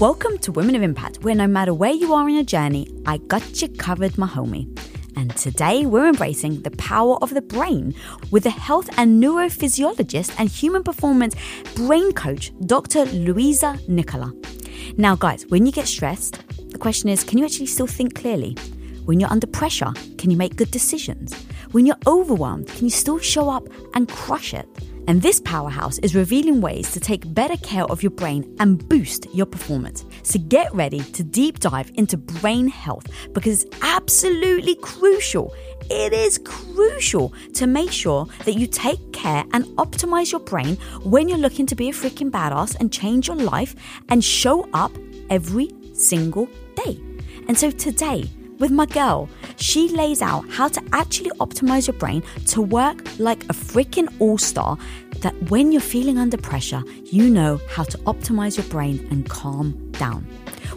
Welcome to Women of Impact, where no matter where you are in your journey, I got you covered, my homie. And today we're embracing the power of the brain with the health and neurophysiologist and human performance brain coach, Dr. Louisa Nicola. Now, guys, when you get stressed, the question is can you actually still think clearly? When you're under pressure, can you make good decisions? When you're overwhelmed, can you still show up and crush it? And this powerhouse is revealing ways to take better care of your brain and boost your performance. So get ready to deep dive into brain health because it's absolutely crucial. It is crucial to make sure that you take care and optimize your brain when you're looking to be a freaking badass and change your life and show up every single day. And so today, with my girl, she lays out how to actually optimize your brain to work like a freaking all star. That when you're feeling under pressure, you know how to optimize your brain and calm down.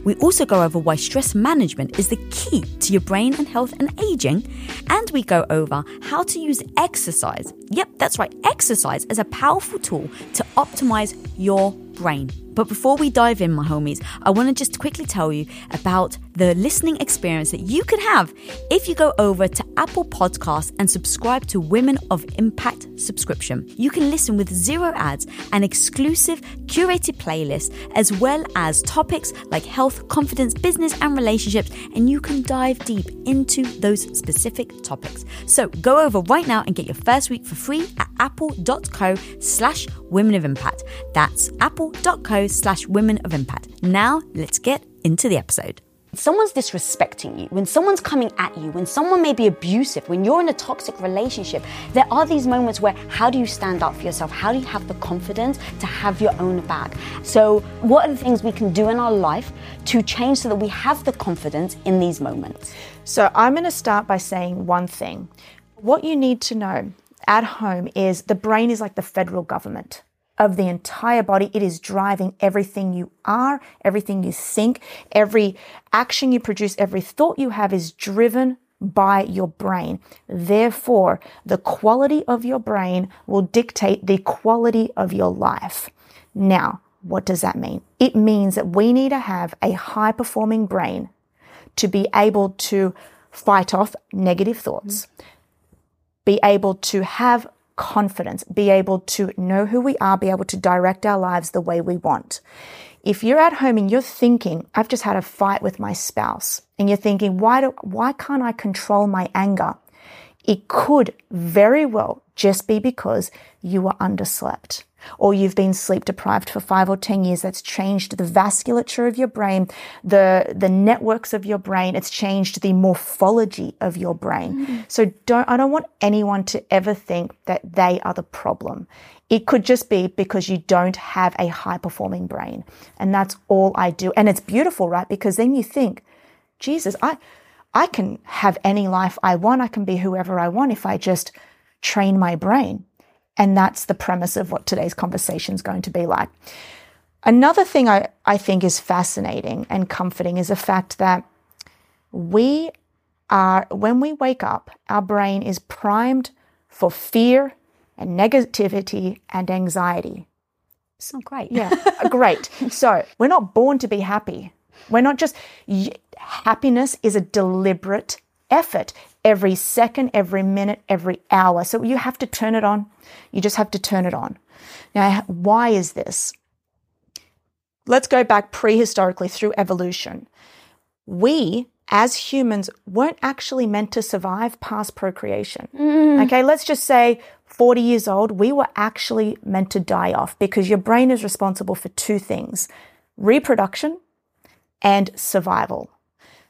We also go over why stress management is the key to your brain and health and aging. And we go over how to use exercise. Yep, that's right, exercise as a powerful tool to optimize your brain. But before we dive in, my homies, I want to just quickly tell you about the listening experience that you can have if you go over to Apple Podcasts and subscribe to Women of Impact subscription. You can listen with zero ads and exclusive curated playlists, as well as topics like health, confidence, business, and relationships, and you can dive deep into those specific topics. So go over right now and get your first week for free at apple.co slash women of impact. That's apple.co slash women of impact. Now let's get into the episode someone's disrespecting you, when someone's coming at you, when someone may be abusive, when you're in a toxic relationship, there are these moments where how do you stand up for yourself? How do you have the confidence to have your own back? So, what are the things we can do in our life to change so that we have the confidence in these moments? So, I'm going to start by saying one thing. What you need to know at home is the brain is like the federal government of the entire body. It is driving everything you are, everything you think, every action you produce, every thought you have is driven by your brain. Therefore, the quality of your brain will dictate the quality of your life. Now, what does that mean? It means that we need to have a high performing brain to be able to fight off negative thoughts, be able to have confidence, be able to know who we are, be able to direct our lives the way we want. If you're at home and you're thinking, I've just had a fight with my spouse, and you're thinking, why do, why can't I control my anger? It could very well just be because you were underslept or you've been sleep deprived for five or 10 years. That's changed the vasculature of your brain, the, the networks of your brain. It's changed the morphology of your brain. Mm-hmm. So don't, I don't want anyone to ever think that they are the problem. It could just be because you don't have a high performing brain. And that's all I do. And it's beautiful, right? Because then you think, Jesus, I, I can have any life I want. I can be whoever I want if I just train my brain. And that's the premise of what today's conversation is going to be like. Another thing I, I think is fascinating and comforting is the fact that we are, when we wake up, our brain is primed for fear and negativity and anxiety. So great. Yeah, great. So we're not born to be happy. We're not just, happiness is a deliberate effort every second, every minute, every hour. So you have to turn it on. You just have to turn it on. Now, why is this? Let's go back prehistorically through evolution. We, as humans, weren't actually meant to survive past procreation. Mm. Okay, let's just say 40 years old, we were actually meant to die off because your brain is responsible for two things reproduction and survival.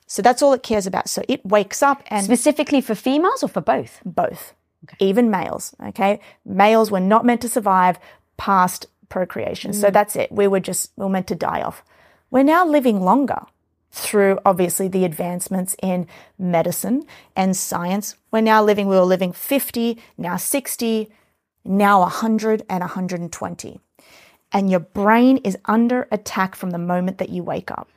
So that's all it cares about. So it wakes up and specifically for females or for both? Both. Okay. Even males. Okay. Males were not meant to survive past procreation. Mm. So that's it. We were just, we were meant to die off. We're now living longer through obviously the advancements in medicine and science. We're now living, we were living 50, now 60, now 100 and 120. And your brain is under attack from the moment that you wake up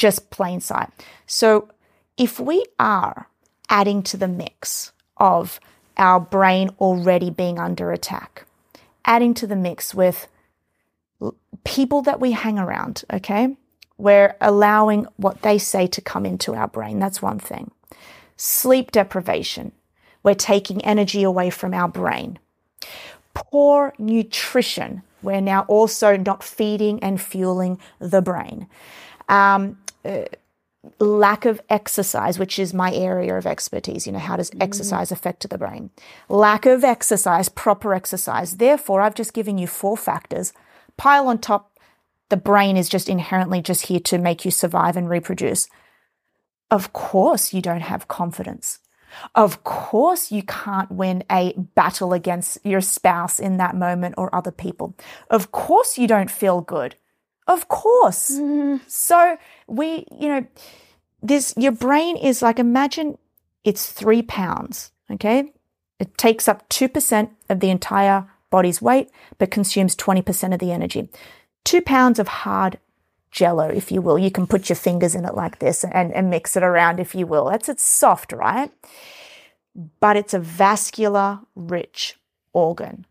just plain sight. So if we are adding to the mix of our brain already being under attack, adding to the mix with people that we hang around, okay? We're allowing what they say to come into our brain. That's one thing. Sleep deprivation. We're taking energy away from our brain. Poor nutrition. We're now also not feeding and fueling the brain. Um, uh, lack of exercise, which is my area of expertise. You know, how does exercise affect the brain? Lack of exercise, proper exercise. Therefore, I've just given you four factors. Pile on top, the brain is just inherently just here to make you survive and reproduce. Of course, you don't have confidence. Of course, you can't win a battle against your spouse in that moment or other people. Of course, you don't feel good. Of course. Mm-hmm. So we, you know, this, your brain is like, imagine it's three pounds. Okay. It takes up 2% of the entire body's weight, but consumes 20% of the energy. Two pounds of hard jello, if you will. You can put your fingers in it like this and, and mix it around, if you will. That's it's soft, right? But it's a vascular rich organ.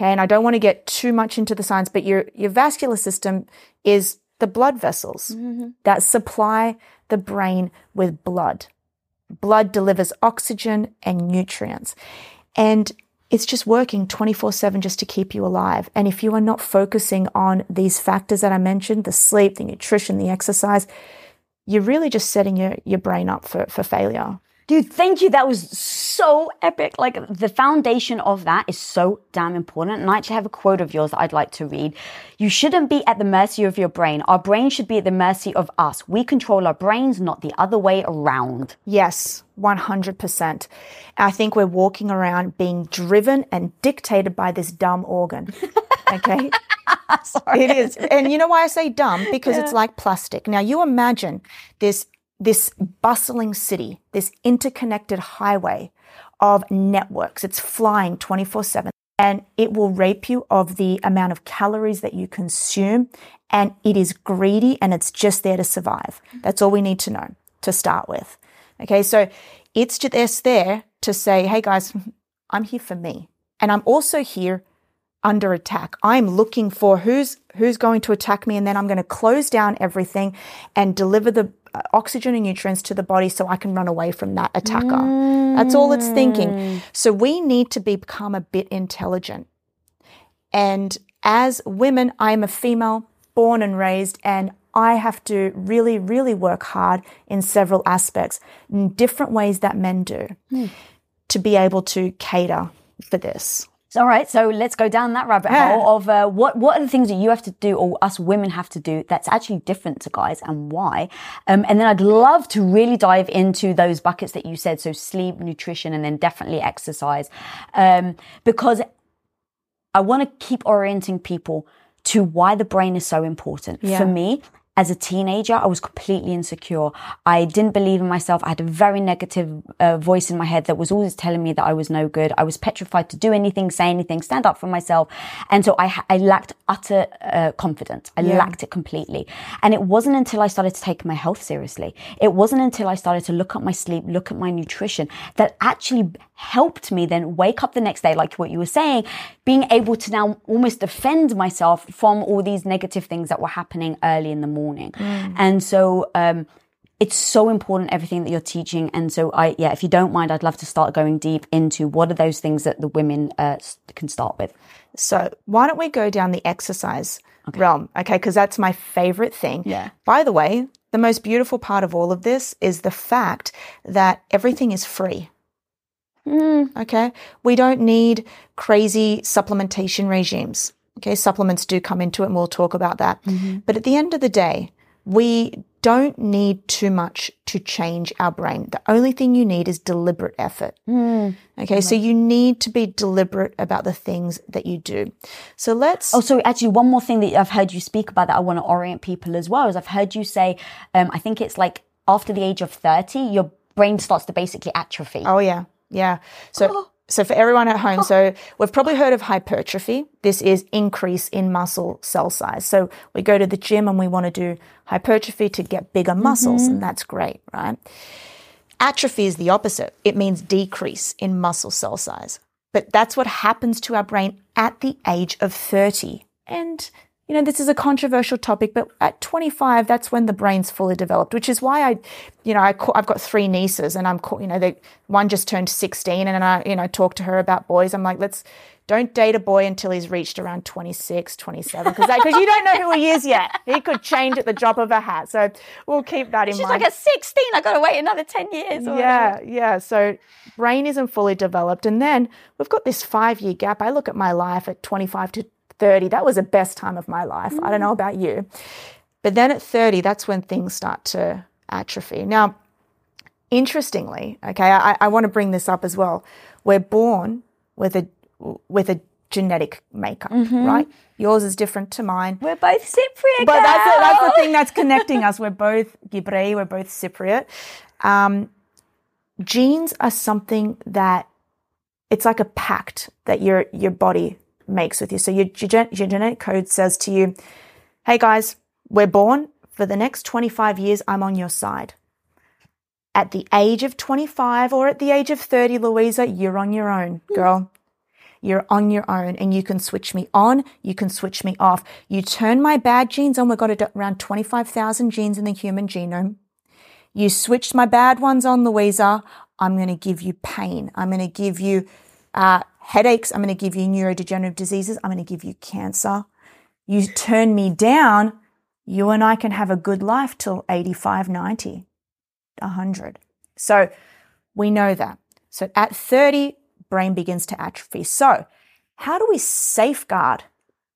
Okay, and I don't want to get too much into the science, but your your vascular system is the blood vessels mm-hmm. that supply the brain with blood. Blood delivers oxygen and nutrients. And it's just working 24 7 just to keep you alive. And if you are not focusing on these factors that I mentioned the sleep, the nutrition, the exercise you're really just setting your, your brain up for, for failure. Dude, thank you. That was so epic. Like the foundation of that is so damn important. And I actually have a quote of yours that I'd like to read. You shouldn't be at the mercy of your brain. Our brain should be at the mercy of us. We control our brains, not the other way around. Yes, 100%. I think we're walking around being driven and dictated by this dumb organ. Okay? Sorry. It is. And you know why I say dumb? Because it's like plastic. Now you imagine this this bustling city, this interconnected highway of networks. It's flying 24/7 and it will rape you of the amount of calories that you consume and it is greedy and it's just there to survive. That's all we need to know to start with. Okay? So it's just there to say, "Hey guys, I'm here for me." And I'm also here under attack. I'm looking for who's who's going to attack me and then I'm going to close down everything and deliver the Uh, oxygen and nutrients to the body so I can run away from that attacker. That's all it's thinking. Mm. So we need to become a bit intelligent. And as women, I'm a female born and raised and I have to really, really work hard in several aspects, in different ways that men do, hmm. to be able to cater for this. All right, so let's go down that rabbit Yeah. hole of uh, what what are the things that you have to do or us women have to do that's actually different to guys and why. Um, and then I'd love to really dive into those buckets that you said, so sleep, nutrition, and then definitely exercise, um, because I want to keep orienting people to why the brain is so important. Yeah. For me, as a teenager, I was completely insecure. I didn't believe in myself. I had a very negative uh, voice in my head that was always telling me that I was no good. I was petrified to do anything, say anything, stand up for myself. And so I, I lacked utter uh, confidence. I Yeah. lacked it completely. And it wasn't until I started to take my health seriously. It wasn't until I started to look at my sleep, look at my nutrition that actually helped me then wake up the next day, like what you were saying, being able to now almost defend myself from all these negative things that were happening early in the morning. And so, um, it's so important everything that you're teaching and so i yeah if you don't mind i'd love to start going deep into what are those things that the women uh, can start with So why don't we go down the exercise realm? Okay, because that's my favorite thing. Yeah. By the way, the most beautiful part of all of this is the fact that everything is free. Mm. Okay. We don't need crazy supplementation regimes. Okay. Supplements do come into it and we'll talk about that. Mm-hmm. But at the end of the day, we don't need too much to change our brain. The only thing you need is deliberate effort. Mm. Okay. So you need to be deliberate about the things that you do. So let's. Oh, sorry. Actually, one more thing that I've heard you speak about that I want to orient people as well is I've heard you say, um, I think it's like after the age of 30, your brain starts to basically atrophy. Oh yeah, yeah. So oh. so for everyone at home, oh. so we've probably heard of hypertrophy. This is increase in muscle cell size. So we go to the gym and we want to do hypertrophy to get bigger muscles, and mm-hmm. that's great, right? Atrophy is the opposite. It means decrease in muscle cell size. But that's what happens to our brain at the age of 30. And you know, this is a controversial topic, but at 25, that's when the brain's fully developed, which is why I, you know, I, I've got three nieces and I'm, you know, the one just turned 16 and I, you know, talk to her about boys. I'm like, let's, don't date a boy until he's reached around 26, 27, because you don't know who he is yet. He could change at the drop of a hat. So we'll keep that in She's mind. She's like at 16, I've got to wait another 10 years. yeah, yeah. So brain isn't fully developed. And then we've got this five year gap. I look at my life at 25 to 30. That was the best time of my life. Mm. I don't know about you. But then at 30, that's when things start to atrophy. Now, interestingly, okay, I, I want to bring this up as well. We're born with a with a genetic makeup, mm-hmm. right? Yours is different to mine. We're both Cypriot. But that's the, that's the thing that's connecting us. We're both Gibrei, we're both Cypriot. Um, genes are something that it's like a pact that your your body makes with you. So your, your, your genetic code says to you, "Hey guys, we're born for the next 25 years. I'm on your side." At the age of 25 or at the age of 30, Louisa, you're on your own, girl. You're on your own and you can switch me on. You can switch me off. You turn my bad genes on. We've got around 25,000 genes in the human genome. You switched my bad ones on, Louisa. I'm going to give you pain. I'm going to give you uh, headaches. I'm going to give you neurodegenerative diseases. I'm going to give you cancer. You turn me down. You and I can have a good life till 85, 90, 100. So we know that. So at 30, brain begins to atrophy. So, how do we safeguard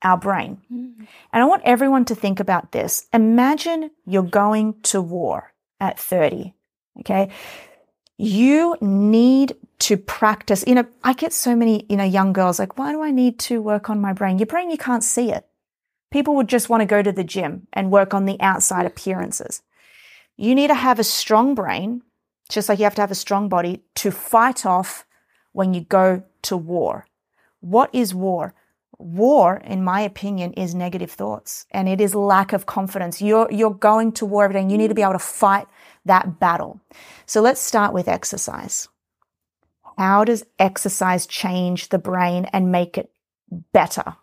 our brain? Mm. And I want everyone to think about this. Imagine you're going to war at 30. Okay. You need to practice. You know, I get so many, you know, young girls like, why do I need to work on my brain? Your brain, you can't see it. People would just want to go to the gym and work on the outside appearances. You need to have a strong brain, just like you have to have a strong body to fight off when you go to war. What is war? War, in my opinion, is negative thoughts and it is lack of confidence. You're, you're going to war every day and you need to be able to fight that battle. So let's start with exercise. How does exercise change the brain and make it better?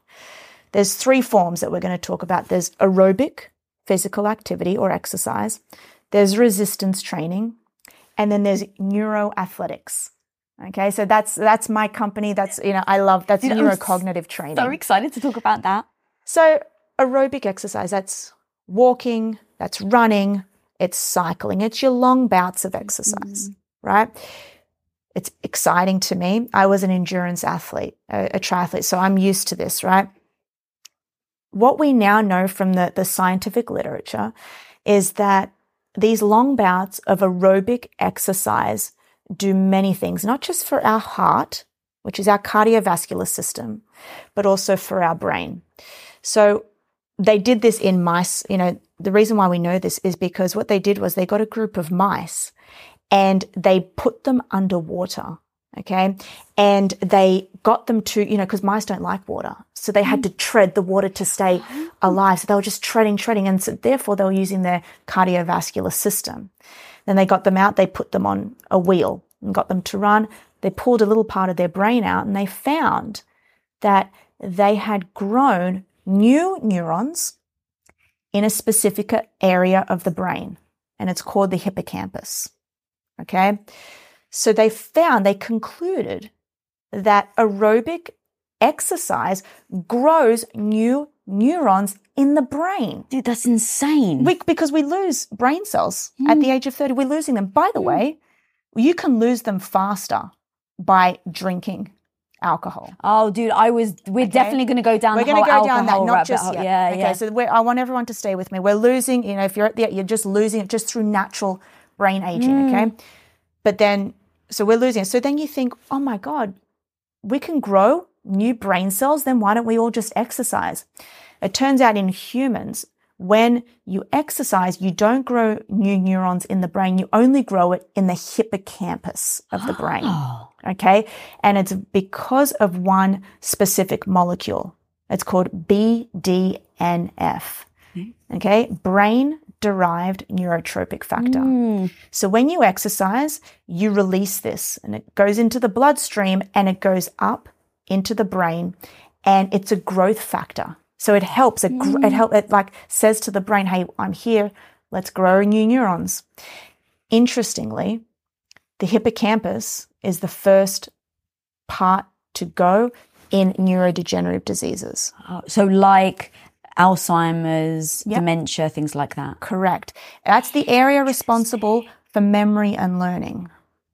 There's three forms that we're going to talk about. There's aerobic physical activity or exercise. There's resistance training. And then there's neuroathletics. Okay, so that's that's my company. That's you know I love that's Dude, neurocognitive training. So excited to talk about that. So aerobic exercise. That's walking. That's running. It's cycling. It's your long bouts of exercise, mm. right? It's exciting to me. I was an endurance athlete, a, a triathlete, so I'm used to this, right? What we now know from the, the scientific literature is that these long bouts of aerobic exercise do many things, not just for our heart, which is our cardiovascular system, but also for our brain. So they did this in mice. You know, the reason why we know this is because what they did was they got a group of mice and they put them underwater. Okay. And they got them to, you know, because mice don't like water. So they had to mm. tread the water to stay oh. alive. So they were just treading, treading. And so therefore they were using their cardiovascular system. Then they got them out, they put them on a wheel and got them to run. They pulled a little part of their brain out and they found that they had grown new neurons in a specific area of the brain, and it's called the hippocampus. Okay. So they found, they concluded that aerobic exercise grows new neurons in the brain. Dude, that's insane. We, because we lose brain cells mm. at the age of 30. We're losing them. By the mm. way, you can lose them faster by drinking alcohol. Oh, dude, I was. We're okay. definitely going to go down. We're going to go down that, not just yet. Yeah, okay, yeah. So I want everyone to stay with me. We're losing. You know, if you're at the, you're just losing it just through natural brain aging. Mm. Okay, but then so we're losing. So then you think, oh my god, we can grow new brain cells. Then why don't we all just exercise? It turns out in humans, when you exercise, you don't grow new neurons in the brain. You only grow it in the hippocampus of the brain. Oh. Okay. And it's because of one specific molecule. It's called BDNF. Hmm. Okay. Brain derived neurotrophic factor. Mm. So when you exercise, you release this and it goes into the bloodstream and it goes up into the brain and it's a growth factor. So it helps. It, gr- it help. It like says to the brain, "Hey, I'm here. Let's grow new neurons." Interestingly, the hippocampus is the first part to go in neurodegenerative diseases. Oh, so like Alzheimer's, Yep. dementia, things like that. Correct. That's the area responsible for memory and learning.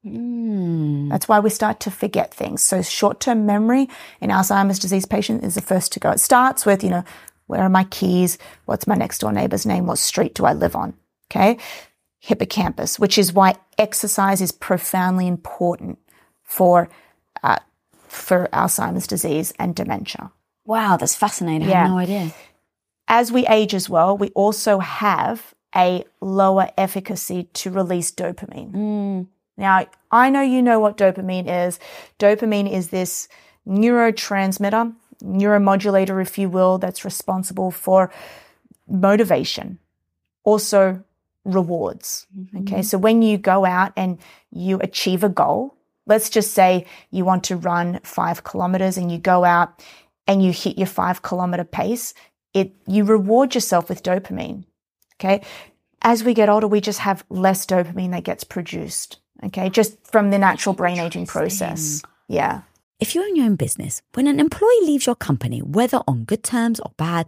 Mm. That's why we start to forget things. So short-term memory in Alzheimer's disease patients is the first to go. It starts with, you know, where are my keys? What's my next door neighbor's name? What street do I live on? Okay. Hippocampus, which is why exercise is profoundly important for, uh, for Alzheimer's disease and dementia. Wow, that's fascinating. I Yeah. had no idea. As we age as well, we also have a lower efficacy to release dopamine. Mm. Now, I know you know what dopamine is. Dopamine is this neurotransmitter, neuromodulator, if you will, that's responsible for motivation, also rewards. Mm-hmm. Okay, so when you go out and you achieve a goal, let's just say you want to run five kilometers and you go out and you hit your five kilometer pace, it you reward yourself with dopamine. Okay. As we get older, we just have less dopamine that gets produced. Okay. Just from the natural brain aging process. Yeah. If you own your own business, when an employee leaves your company, whether on good terms or bad,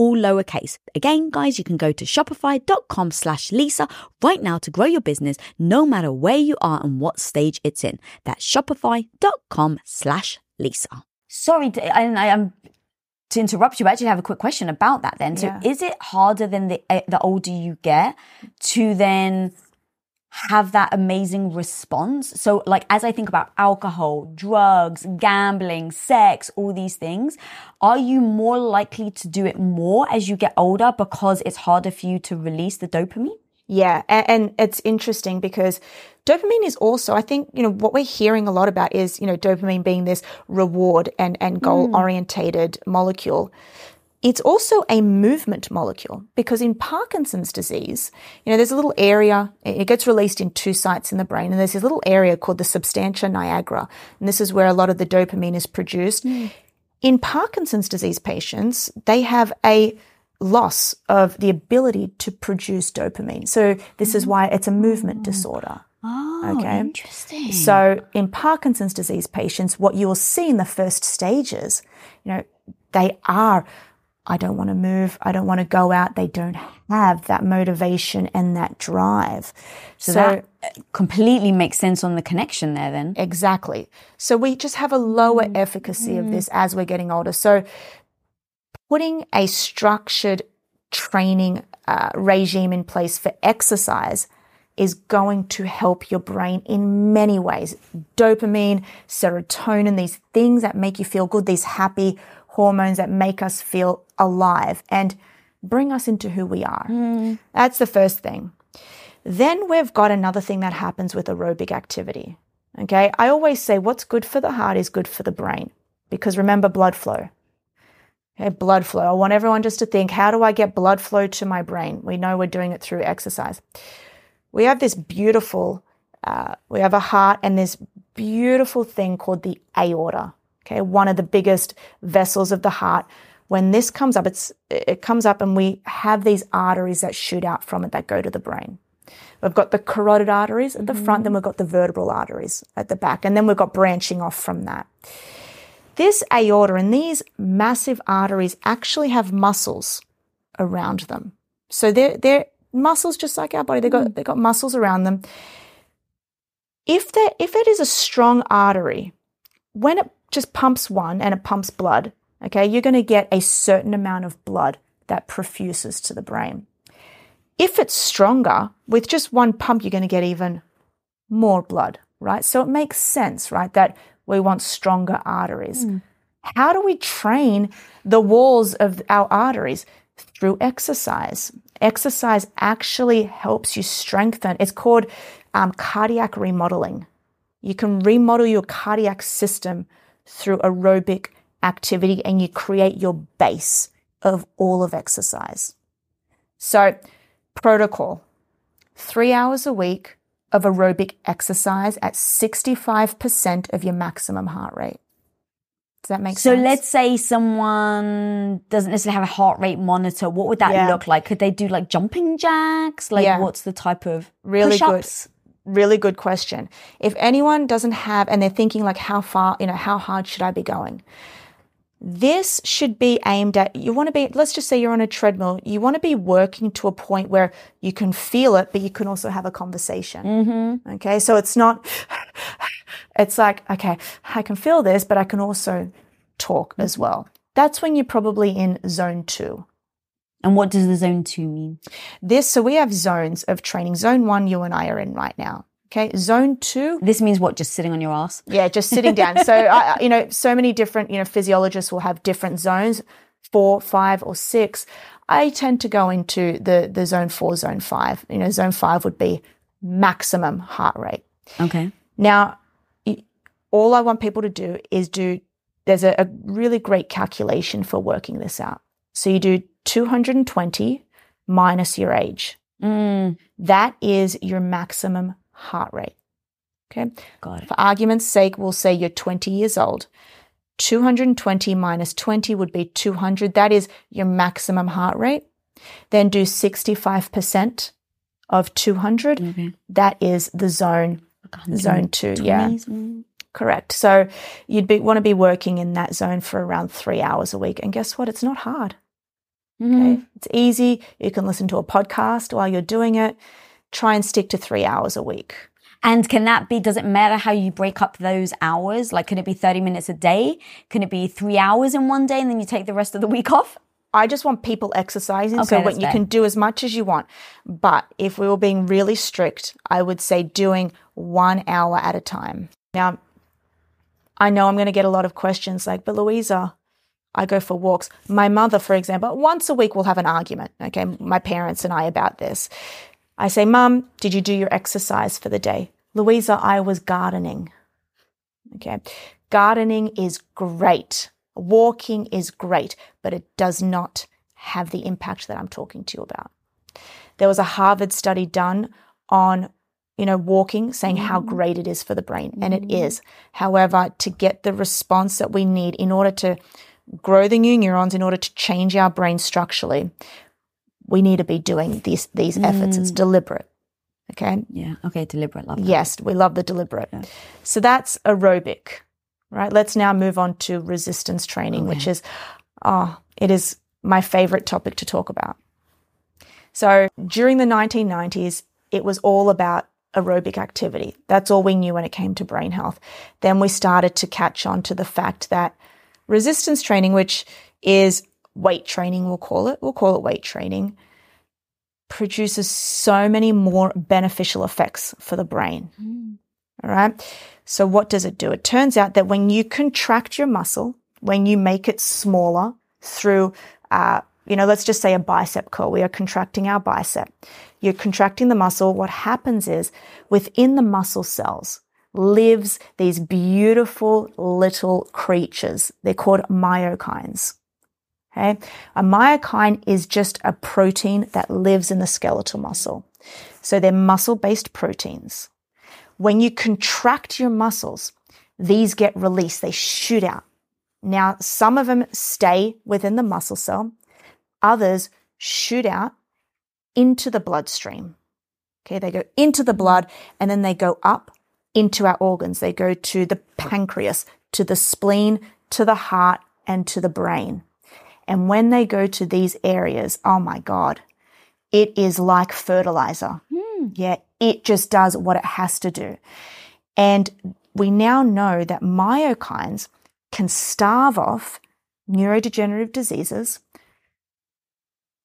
all lowercase. Again, guys, you can go to shopify.com slash Lisa right now to grow your business no matter where you are and what stage it's in. That's shopify.com slash Lisa. Sorry, to, I, I am to interrupt you. I actually have a quick question about that then. So Yeah. is it harder than the, eh, the older you get to then have that amazing response. So, like, as I think about alcohol, drugs, gambling, sex, all these things, are you more likely to do it more as you get older because it's harder for you to release the dopamine? Yeah, and, it's interesting because dopamine is also, I think, you know, what we're hearing a lot about is, you know, dopamine being this reward and, and goal mm. orientated molecule. It's also a movement molecule because in Parkinson's disease, you know, there's a little area, it gets released in two sites in the brain, and there's this little area called the substantia nigra. And this is where a lot of the dopamine is produced. Hmm. in Parkinson's disease patients, they have a loss of the ability to produce dopamine. So this is hmm. why it's a movement hmm. disorder. Oh, Okay. interesting. So in Parkinson's disease patients, what you will see in the first stages, you know, they are, I don't want to move. I don't want to go out. They don't have that motivation and that drive. so that completely makes sense on the connection there then. Exactly. So we just have a lower efficacy of this as we're getting older. So putting a structured training uh, regime in place for exercise is going to help your brain in many ways. Dopamine, serotonin, these things that make you feel good, these happy hormones that make us feel alive and bring us into who we are. That's the first thing. Then we've got another thing that happens with aerobic activity. Okay. I always say what's good for the heart is good for the brain because remember blood flow. Okay. Blood flow. I want everyone just to think, how do I get blood flow to my brain? We know we're doing it through exercise. We have this beautiful, uh, we have a heart and this beautiful thing called the aorta. Okay. One of the biggest vessels of the heart. When this comes up, it's, it comes up and we have these arteries that shoot out from it that go to the brain. We've got the carotid arteries at the front, mm-hmm. then we've got the vertebral arteries at the back, and then we've got branching off from that. This aorta and these massive arteries actually have muscles around them. So they're, they're muscles just like our body. They've got, mm. they've got muscles around them. If, if it is a strong artery, when it just pumps one and it pumps blood, okay, you're going to get a certain amount of blood that perfuses to the brain. If it's stronger, with just one pump, you're going to get even more blood, right? So it makes sense, right, that we want stronger arteries. How do we train the walls of our arteries? Through exercise. Exercise actually helps you strengthen. It's called um, cardiac remodeling. You can remodel your cardiac system through aerobic activity and you create your base of all of exercise. So, protocol three hours a week of aerobic exercise at 65% of your maximum heart rate. Does that make So sense? So let's say someone doesn't necessarily have a heart rate monitor. What would that Yeah. look like? Could they do like jumping jacks? Like Yeah. what's the type of Really good. Really good question. If anyone doesn't have, and they're thinking like, how far, you know, how hard should I be going? This should be aimed at, you want to be, let's just say you're on a treadmill, you want to be working to a point where you can feel it, but you can also have a conversation. Mm-hmm. Okay. So it's not, it's like, okay, I can feel this, but I can also talk as well. That's when you're probably in zone two. And what does the zone two mean? This, so we have zones of training. Zone one, you and I are in right now. Okay. Zone two, This means what? Just sitting on your ass? Yeah, just sitting down. So, I, you know, so many different, you know, physiologists will have different zones, four, five, or six. I tend to go into the, the zone four, zone five. You know, zone five would be maximum heart rate. Okay. Now, all I want people to do is do, there's a, a really great calculation for working this out. So you do 220 minus your age. Mm, That is your maximum heart rate. Okay. got it. For argument's sake, we'll say you're 20 years old. 220 minus 20 would be 200. That is your maximum heart rate. Then do 65% of 200. Okay. That is the zone, zone two. Yeah, 20s? Correct. So you'd be, want to be working in that zone for around three hours a week. And guess what? It's not hard. Mhm. Okay. It's easy. You can listen to a podcast while you're doing it. Try and stick to three hours a week. And can that be, does it matter how you break up those hours? Like, can it be 30 minutes a day? Can it be three hours in one day and then you take the rest of the week off? I just want people exercising. so Okay, what you fair. can do as much as you want. But if we were being really strict, I would say doing one hour at a time. Now, I know I'm going to get a lot of questions like, but Louisa, I go for walks. My mother, for example, once a week we'll have an argument, okay, my parents and I about this. I say, Mum, did you do your exercise for the day? Louisa, I was gardening. Okay. Gardening is great. Walking is great, but it does not have the impact that I'm talking to you about. There was a Harvard study done on you know, walking, saying how mm. great it is for the brain. And it mm. is. However, to get the response that we need in order to grow the new neurons, in order to change our brain structurally, we need to be doing these, these efforts. It's mm. deliberate. Okay. Yeah. Okay. Deliberate love. that. Yes, we love the deliberate. So that's aerobic, right? Let's now move on to resistance training, which is, oh, it is my favorite topic to talk about. So during the 1990s, it was all about aerobic activity. That's all we knew when it came to brain health. Then we started to catch on to the fact that resistance training, which is weight training, we'll call it, we'll call it weight training, produces so many more beneficial effects for the brain. All right. So what does it do? It turns out that when you contract your muscle, when you make it smaller through, uh, you know, let's just say a bicep curl, we are contracting our bicep. You're contracting the muscle. What happens is within the muscle cells lives these beautiful little creatures. They're called myokines. Okay. A myokine is just a protein that lives in the skeletal muscle. So they're muscle based proteins. When you contract your muscles, these get released. They shoot out. Now, some of them stay within the muscle cell. Others shoot out into the bloodstream. Okay. They go into the blood and then they go up into our organs. They go to the pancreas, to the spleen, to the heart, and to the brain. And when they go to these areas, oh my God, it is like fertilizer. Hmm. Yeah, it just does what it has to do. And we now know that myokines can starve off neurodegenerative diseases,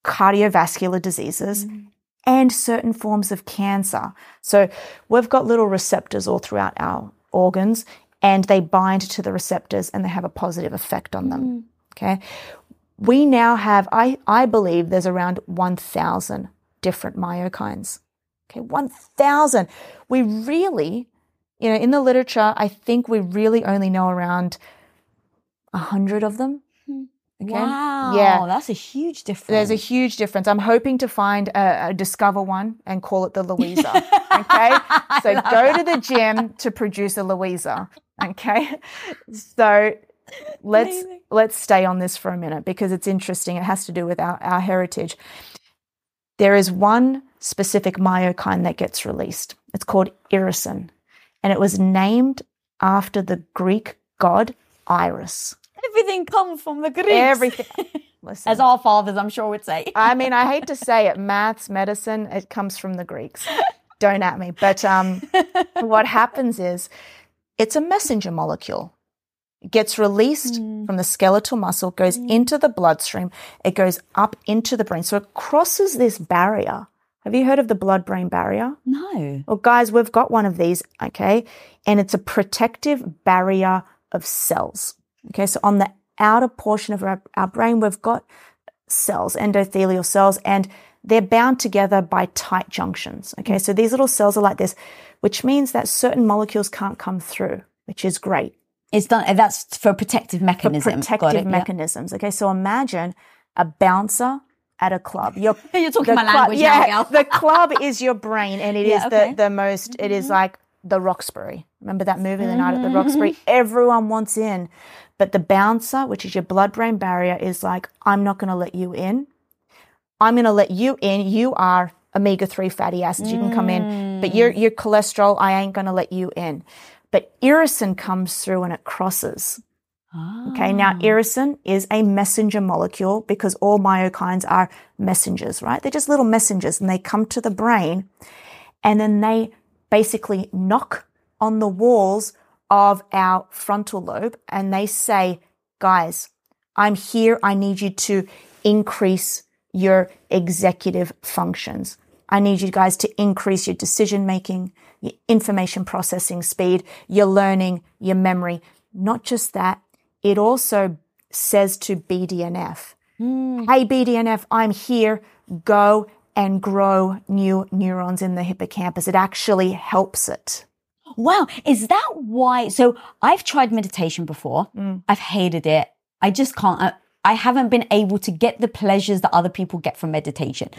cardiovascular diseases, mm. and certain forms of cancer. So we've got little receptors all throughout our organs and they bind to the receptors and they have a positive effect on them. Mm. Okay. We now have, I, I believe there's around 1,000 different myokines. Okay. 1,000. We really, you know, in the literature, I think we really only know around 100 of them. Okay. Wow. Yeah. That's a huge difference. There's a huge difference. I'm hoping to find a, a discover one and call it the Louisa. Okay. so go to the gym to produce a Louisa. Okay. So let's Amazing. let's stay on this for a minute because it's interesting. It has to do with our, our heritage. There is one specific myokine that gets released. It's called irisin. And it was named after the Greek god Iris. Everything comes from the Greeks. Everything. Listen. As our fathers, I'm sure would say. I mean, I hate to say it, maths, medicine, it comes from the Greeks. Don't at me. But um, what happens is it's a messenger molecule. It gets released from the skeletal muscle, goes into the bloodstream, it goes up into the brain. So it crosses this barrier. Have you heard of the blood brain barrier? no. Well, guys, we've got one of these, okay? And it's a protective barrier of cells. Okay, so on the outer portion of our, our brain, we've got cells, endothelial cells, and they're bound together by tight junctions. Okay, so these little cells are like this, which means that certain molecules can't come through, which is great It's done. That's for protective for mechanism. Got protective it, yeah. mechanisms. Okay, so imagine a bouncer at a club. You're, You're talking my club- language yeah, now, the club is your brain, and it is Yeah, okay. Mm-hmm. the the most. it is like the Roxbury. Remember that movie, The Night at the Roxbury? Everyone wants in, but the bouncer, which is your blood brain barrier, is like, I'm not going to let you in. I'm going to let you in. You are omega three fatty acids. You can come in, but your mm. your cholesterol, I ain't going to let you in. But irisin comes through and it crosses. Okay, now ah. irisin is a messenger molecule because all myokines are messengers, right? They're just little messengers and they come to the brain and then they basically knock on the walls of our frontal lobe and they say, guys, I'm here. I need you to increase your executive functions. I need you guys to increase your decision making, your information processing speed, your learning, your memory. Not just that, it also says to BDNF, hmm. Hey, BDNF, I'm here. Go and grow new neurons in the hippocampus. It actually helps it. Wow. Is that why? So I've tried meditation before. Mm. I've hated it. I just can't. I, I haven't been able to get the pleasures that other people get from meditation.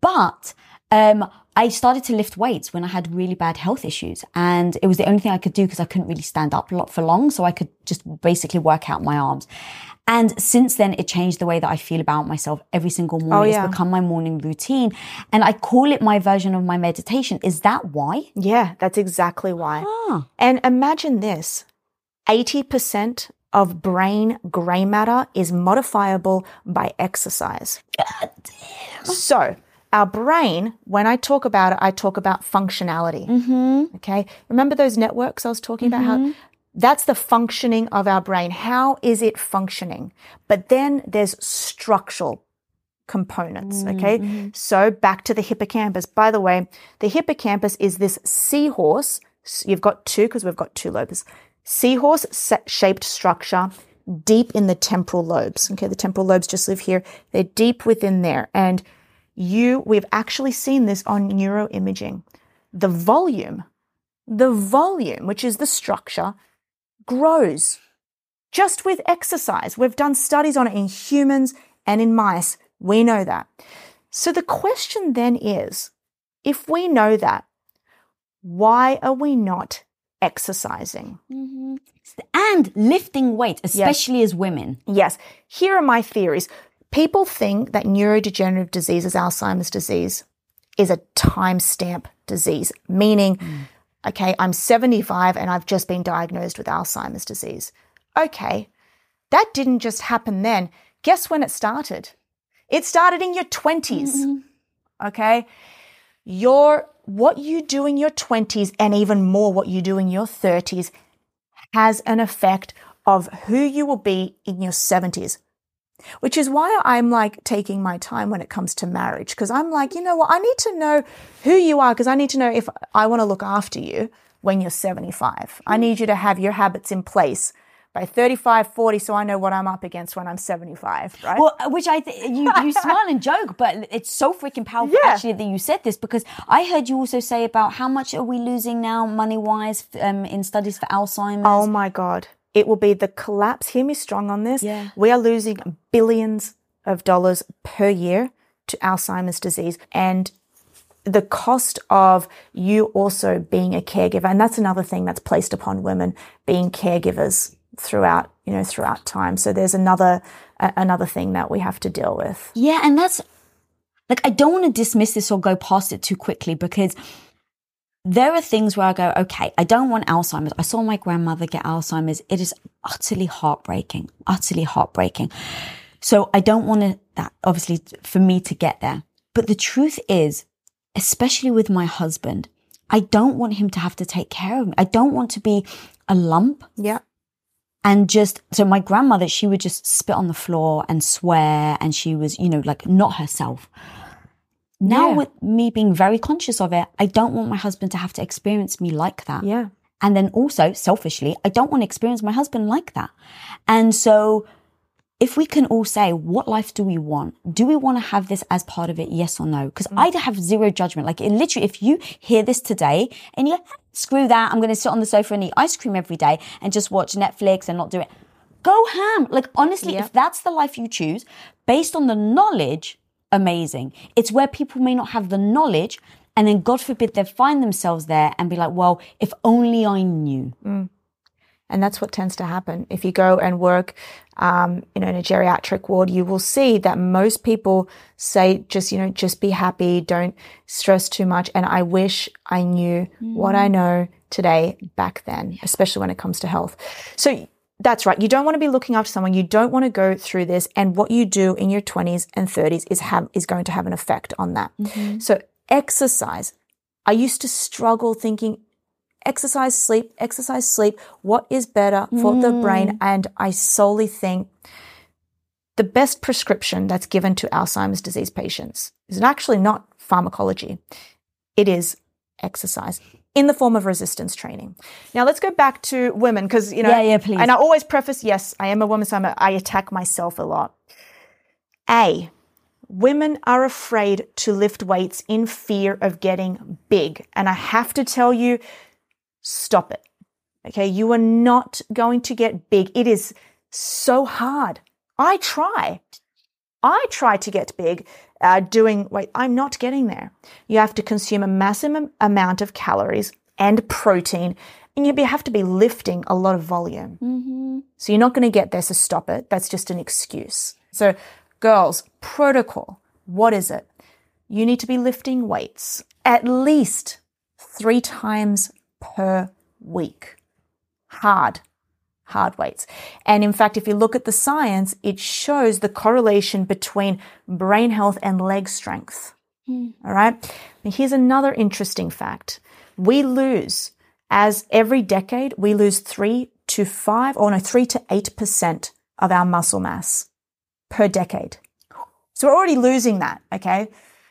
But Um, I started to lift weights when I had really bad health issues and it was the only thing I could do because I couldn't really stand up a lot for long. So I could just basically work out my arms. And since then, it changed the way that I feel about myself every single oh, morning. Oh, yeah. It's become my morning routine. And I call it my version of my meditation. Is that why? Yeah, that's exactly why. And imagine this 80% of brain gray matter is modifiable by exercise. So, our brain, when I talk about it, I talk about functionality. Mm-hmm. Okay. Remember those networks I was talking about? How mm-hmm. That's the functioning of our brain. How is it functioning? But then there's structural components. Mm, okay. Mm-hmm. So back to the hippocampus. By the way, the hippocampus is this seahorse. You've got two because we've got two lobes. Seahorse shaped structure deep in the temporal lobes. Okay. The temporal lobes just live here. They're deep within there. And you, we've actually seen this on neuroimaging. The volume, the volume, which is the structure, grows just with exercise. We've done studies on it in humans and in mice. We know that. So the question then is if we know that, why are we not exercising? Mm-hmm. And lifting weight, especially as women. Yes, here are my theories. People think that neurodegenerative diseases, Alzheimer's disease, is a timestamp disease, meaning, mm. Okay, I'm 75 and I've just been diagnosed with Alzheimer's disease. Okay, that didn't just happen then. Guess when it started? It started in your 20s. Mm-hmm. Okay? Your what you do in your 20s and even more what you do in your 30s has an effect of who you will be in your 70s. Which is why I'm like taking my time when it comes to marriage because I'm like, you know what? I need to know who you are because I need to know if I want to look after you when you're 75. I need you to have your habits in place by 35, 40 so I know what I'm up against when I'm 75, right? Well, uh, which I th- you you smile and joke, but it's so freaking powerful Yeah. actually that you said this because I heard you also say about how much are we losing now money wise um, in studies for Alzheimer's. Oh my God. It will be the collapse. Hear me strong on this. Yeah. We are losing billions of dollars per year to Alzheimer's disease. And the cost of you also being a caregiver, and that's another thing that's placed upon women being caregivers throughout, you know, throughout time. So there's another, another thing that we have to deal with. Yeah, and that's like I don't want to dismiss this or go past it too quickly because there are things where I go, okay, I don't want Alzheimer's. I saw my grandmother get Alzheimer's. It is utterly heartbreaking, utterly heartbreaking. So I don't want to, that obviously for me to get there. But the truth is, especially with my husband, I don't want him to have to take care of me. I don't want to be a lump Yeah. and just so my grandmother she would just spit on the floor and swear and she was you know like not herself now Yeah. with me being very conscious of it i don't want my husband to have to experience me like that. Yeah. and then also selfishly i don't want to experience my husband like that. And so if we can all say what life do we want? Do we want to have this as part of it yes or no? Because mm. i have zero judgment. Like it literally if you hear this today and you're ah, screw that i'm going to sit on the sofa and eat ice cream every day and just watch netflix and not do it go ham. Like honestly Yeah. if that's the life you choose based on the knowledge amazing it's where people may not have the knowledge and then god forbid they find themselves there and be like well if only i knew And that's what tends to happen. If you go and work, um, you know, in a geriatric ward, you will see that most people say, just, you know, just be happy. Don't stress too much. And I wish I knew what I know today back then, especially when it comes to health. So that's right. You don't want to be looking after someone. You don't want to go through this. And what you do in your 20s and 30s is have, is going to have an effect on that. Mm-hmm. So exercise. I used to struggle thinking, exercise, sleep, exercise, sleep. What is better for the brain? Mm. And I solely think the best prescription that's given to Alzheimer's disease patients is actually not pharmacology. It is exercise in the form of resistance training. Now let's go back to women because, you know, Yeah, yeah, please. and I always preface, yes, I am a woman, so I'm a, I attack myself a lot. A, women are afraid to lift weights in fear of getting big. And I have to tell you, stop it. Okay. You are not going to get big. It is so hard. I try. I try to get big uh, doing, wait, I'm not getting there. You have to consume a massive amount of calories and protein, and you have to be lifting a lot of volume. Mm-hmm. So you're not going to get there, so stop it. That's just an excuse. So, girls, protocol, what is it? You need to be lifting weights at least three times per week. Hard hard weights. And in fact, if you look at the science, it shows the correlation between brain health and leg strength. Mm. All right. And here's another interesting fact. We lose as every decade, we lose three to five or no, three to eight percent of our muscle mass per decade. So we're already losing that. Okay.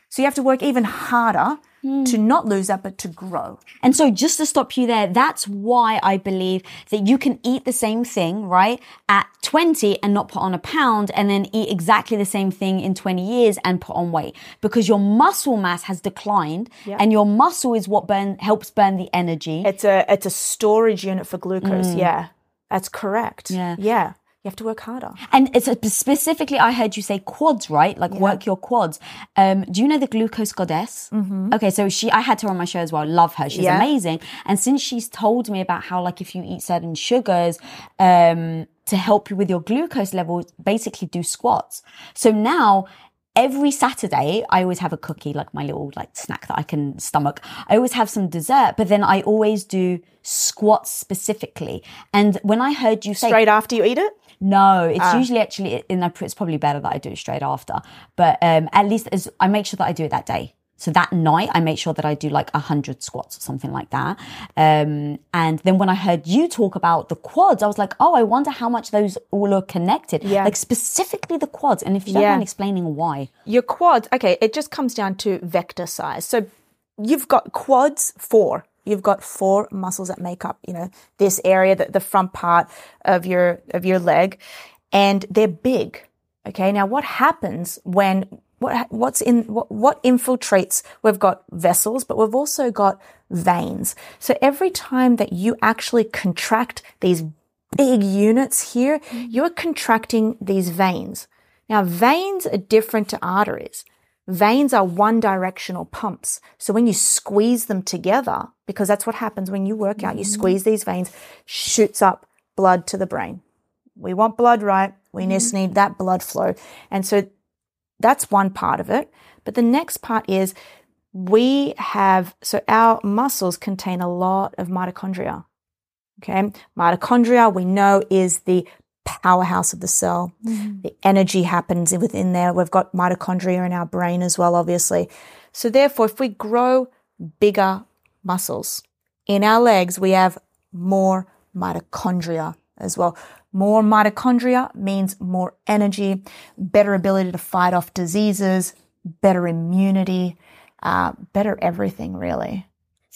So you have to work even harder to hmm. not lose that, but to grow. And so just to stop you there, that's why I believe that you can eat the same thing, right? At 20 and not put on a pound and then eat exactly the same thing in 20 years and put on weight because your muscle mass has declined and your muscle is what burn, helps burn the energy. It's a, it's a storage unit for glucose. Hmm. Yeah. That's correct. Yeah. Yeah. You have to work harder. And it's a, specifically, I heard you say quads, right? Like work your quads. Um, do you know the glucose goddess? Mm-hmm. Okay, so she, I had her on my show as well. Love her. She's Yeah. amazing. And since she's told me about how, like, if you eat certain sugars, um, to help you with your glucose levels, basically do squats. So now, every Saturday, I always have a cookie, like my little like snack that I can stomach. I always have some dessert, but then I always do squats specifically. And when I heard you say Straight after you eat it? No, it's usually actually in a, it's probably better that I do it straight after. But um, at least as I make sure that I do it that day. So that night, I make sure that I do like a hundred squats or something like that. Um, and then when I heard you talk about the quads, I was like, oh, I wonder how much those all are connected. Yeah. Like specifically the quads. And if you don't Yeah. mind explaining why. Your quads, okay, it just comes down to vector size. So you've got quads four. You've got four muscles that make up, you know, this area, the, the front part of your of your leg, and they're big. Okay, now what happens when what what's in what, what infiltrates? We've got vessels, but we've also got veins. So every time that you actually contract these big units here, mm-hmm. you're contracting these veins. Now, veins are different to arteries. Veins are one directional pumps. So when you squeeze them together, because that's what happens when you work out, you mm-hmm. squeeze these veins, shoots up blood to the brain. We want blood, right? We mm-hmm. just need that blood flow. And so that's one part of it. But the next part is we have, so our muscles contain a lot of mitochondria. Okay. Mitochondria, we know, is the powerhouse of the cell. The energy happens within there. We've got mitochondria in our brain as well, obviously. So therefore, if we grow bigger muscles in our legs, we have more mitochondria as well. More mitochondria means more energy, better ability to fight off diseases, better immunity, uh, better everything, really.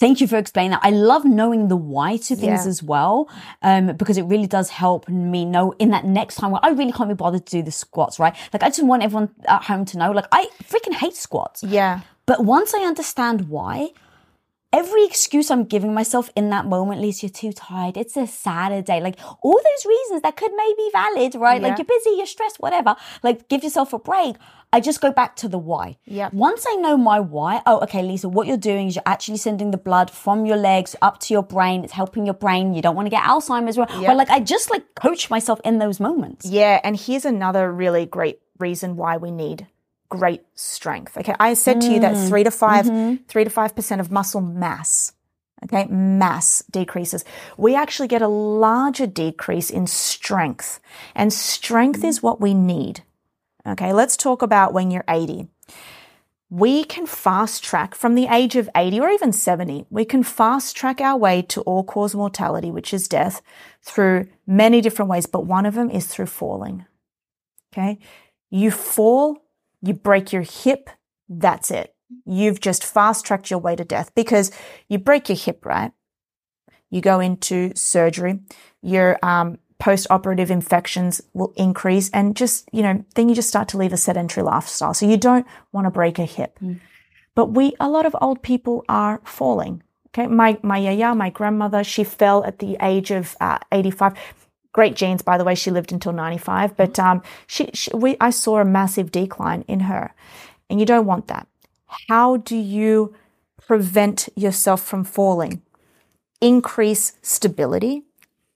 Thank you for explaining that. I love knowing the why to things Yeah. as well, um, because it really does help me know in that next time where I really can't be bothered to do the squats, right? Like I just want everyone at home to know, like I freaking hate squats. Yeah. But once I understand why, every excuse I'm giving myself in that moment, Lisa, you're too tired. It's a Saturday. Like all those reasons that could maybe valid, right? Like you're busy, you're stressed, whatever. Like give yourself a break. I just go back to the why. Yeah. Once I know my why, oh, okay, Lisa, what you're doing is you're actually sending the blood from your legs up to your brain. It's helping your brain. You don't want to get Alzheimer's. But like I just like coach myself in those moments. Yeah, and here's another really great reason why we need great strength. Okay, I said to you that mm. three to 5 mm-hmm. three to five percent of muscle mass. Okay, mass decreases. We actually get a larger decrease in strength, and strength mm. is what we need. Okay, let's talk about when you're 80. We can fast track from the age of 80 or even 70. We can fast track our way to all cause mortality, which is death, through many different ways, but one of them is through falling. Okay. You fall, you break your hip, that's it. You've just fast tracked your way to death because you break your hip, right? You go into surgery, your um, post operative infections will increase, and just, you know, then you just start to lead a sedentary lifestyle. So you don't want to break a hip. But we, a lot of old people are falling. Okay. My, my yaya, my grandmother, she fell at the age of uh, 85 great genes, by the way. She lived until 95, but um, she, she, we, I saw a massive decline in her. And you don't want that. How do you prevent yourself from falling? Increase stability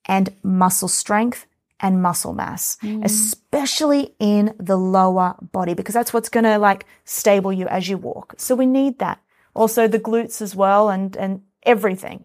and muscle strength and muscle mass, mm. especially in the lower body, because that's what's going to like stable you as you walk. So we need that. Also the glutes as well and, and everything.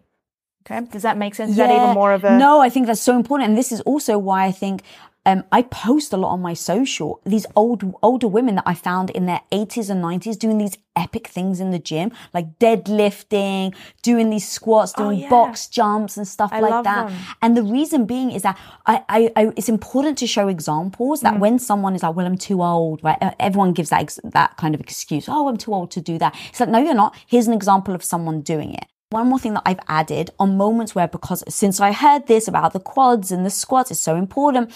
Okay. Does that make sense? Is yeah. that even more of a? No, I think that's so important. And this is also why I think um, I post a lot on my social. These old, older women that I found in their 80s and 90s doing these epic things in the gym, like deadlifting, doing these squats, oh, doing oh, yeah. box jumps and stuff I like that. Them. And the reason being is that I, I, I it's important to show examples that mm. when someone is like, well, I'm too old, right? Everyone gives that, that kind of excuse. Oh, I'm too old to do that. It's like, no, you're not. Here's an example of someone doing it. One more thing that I've added on moments where, because since I heard this about the quads and the squats is so important,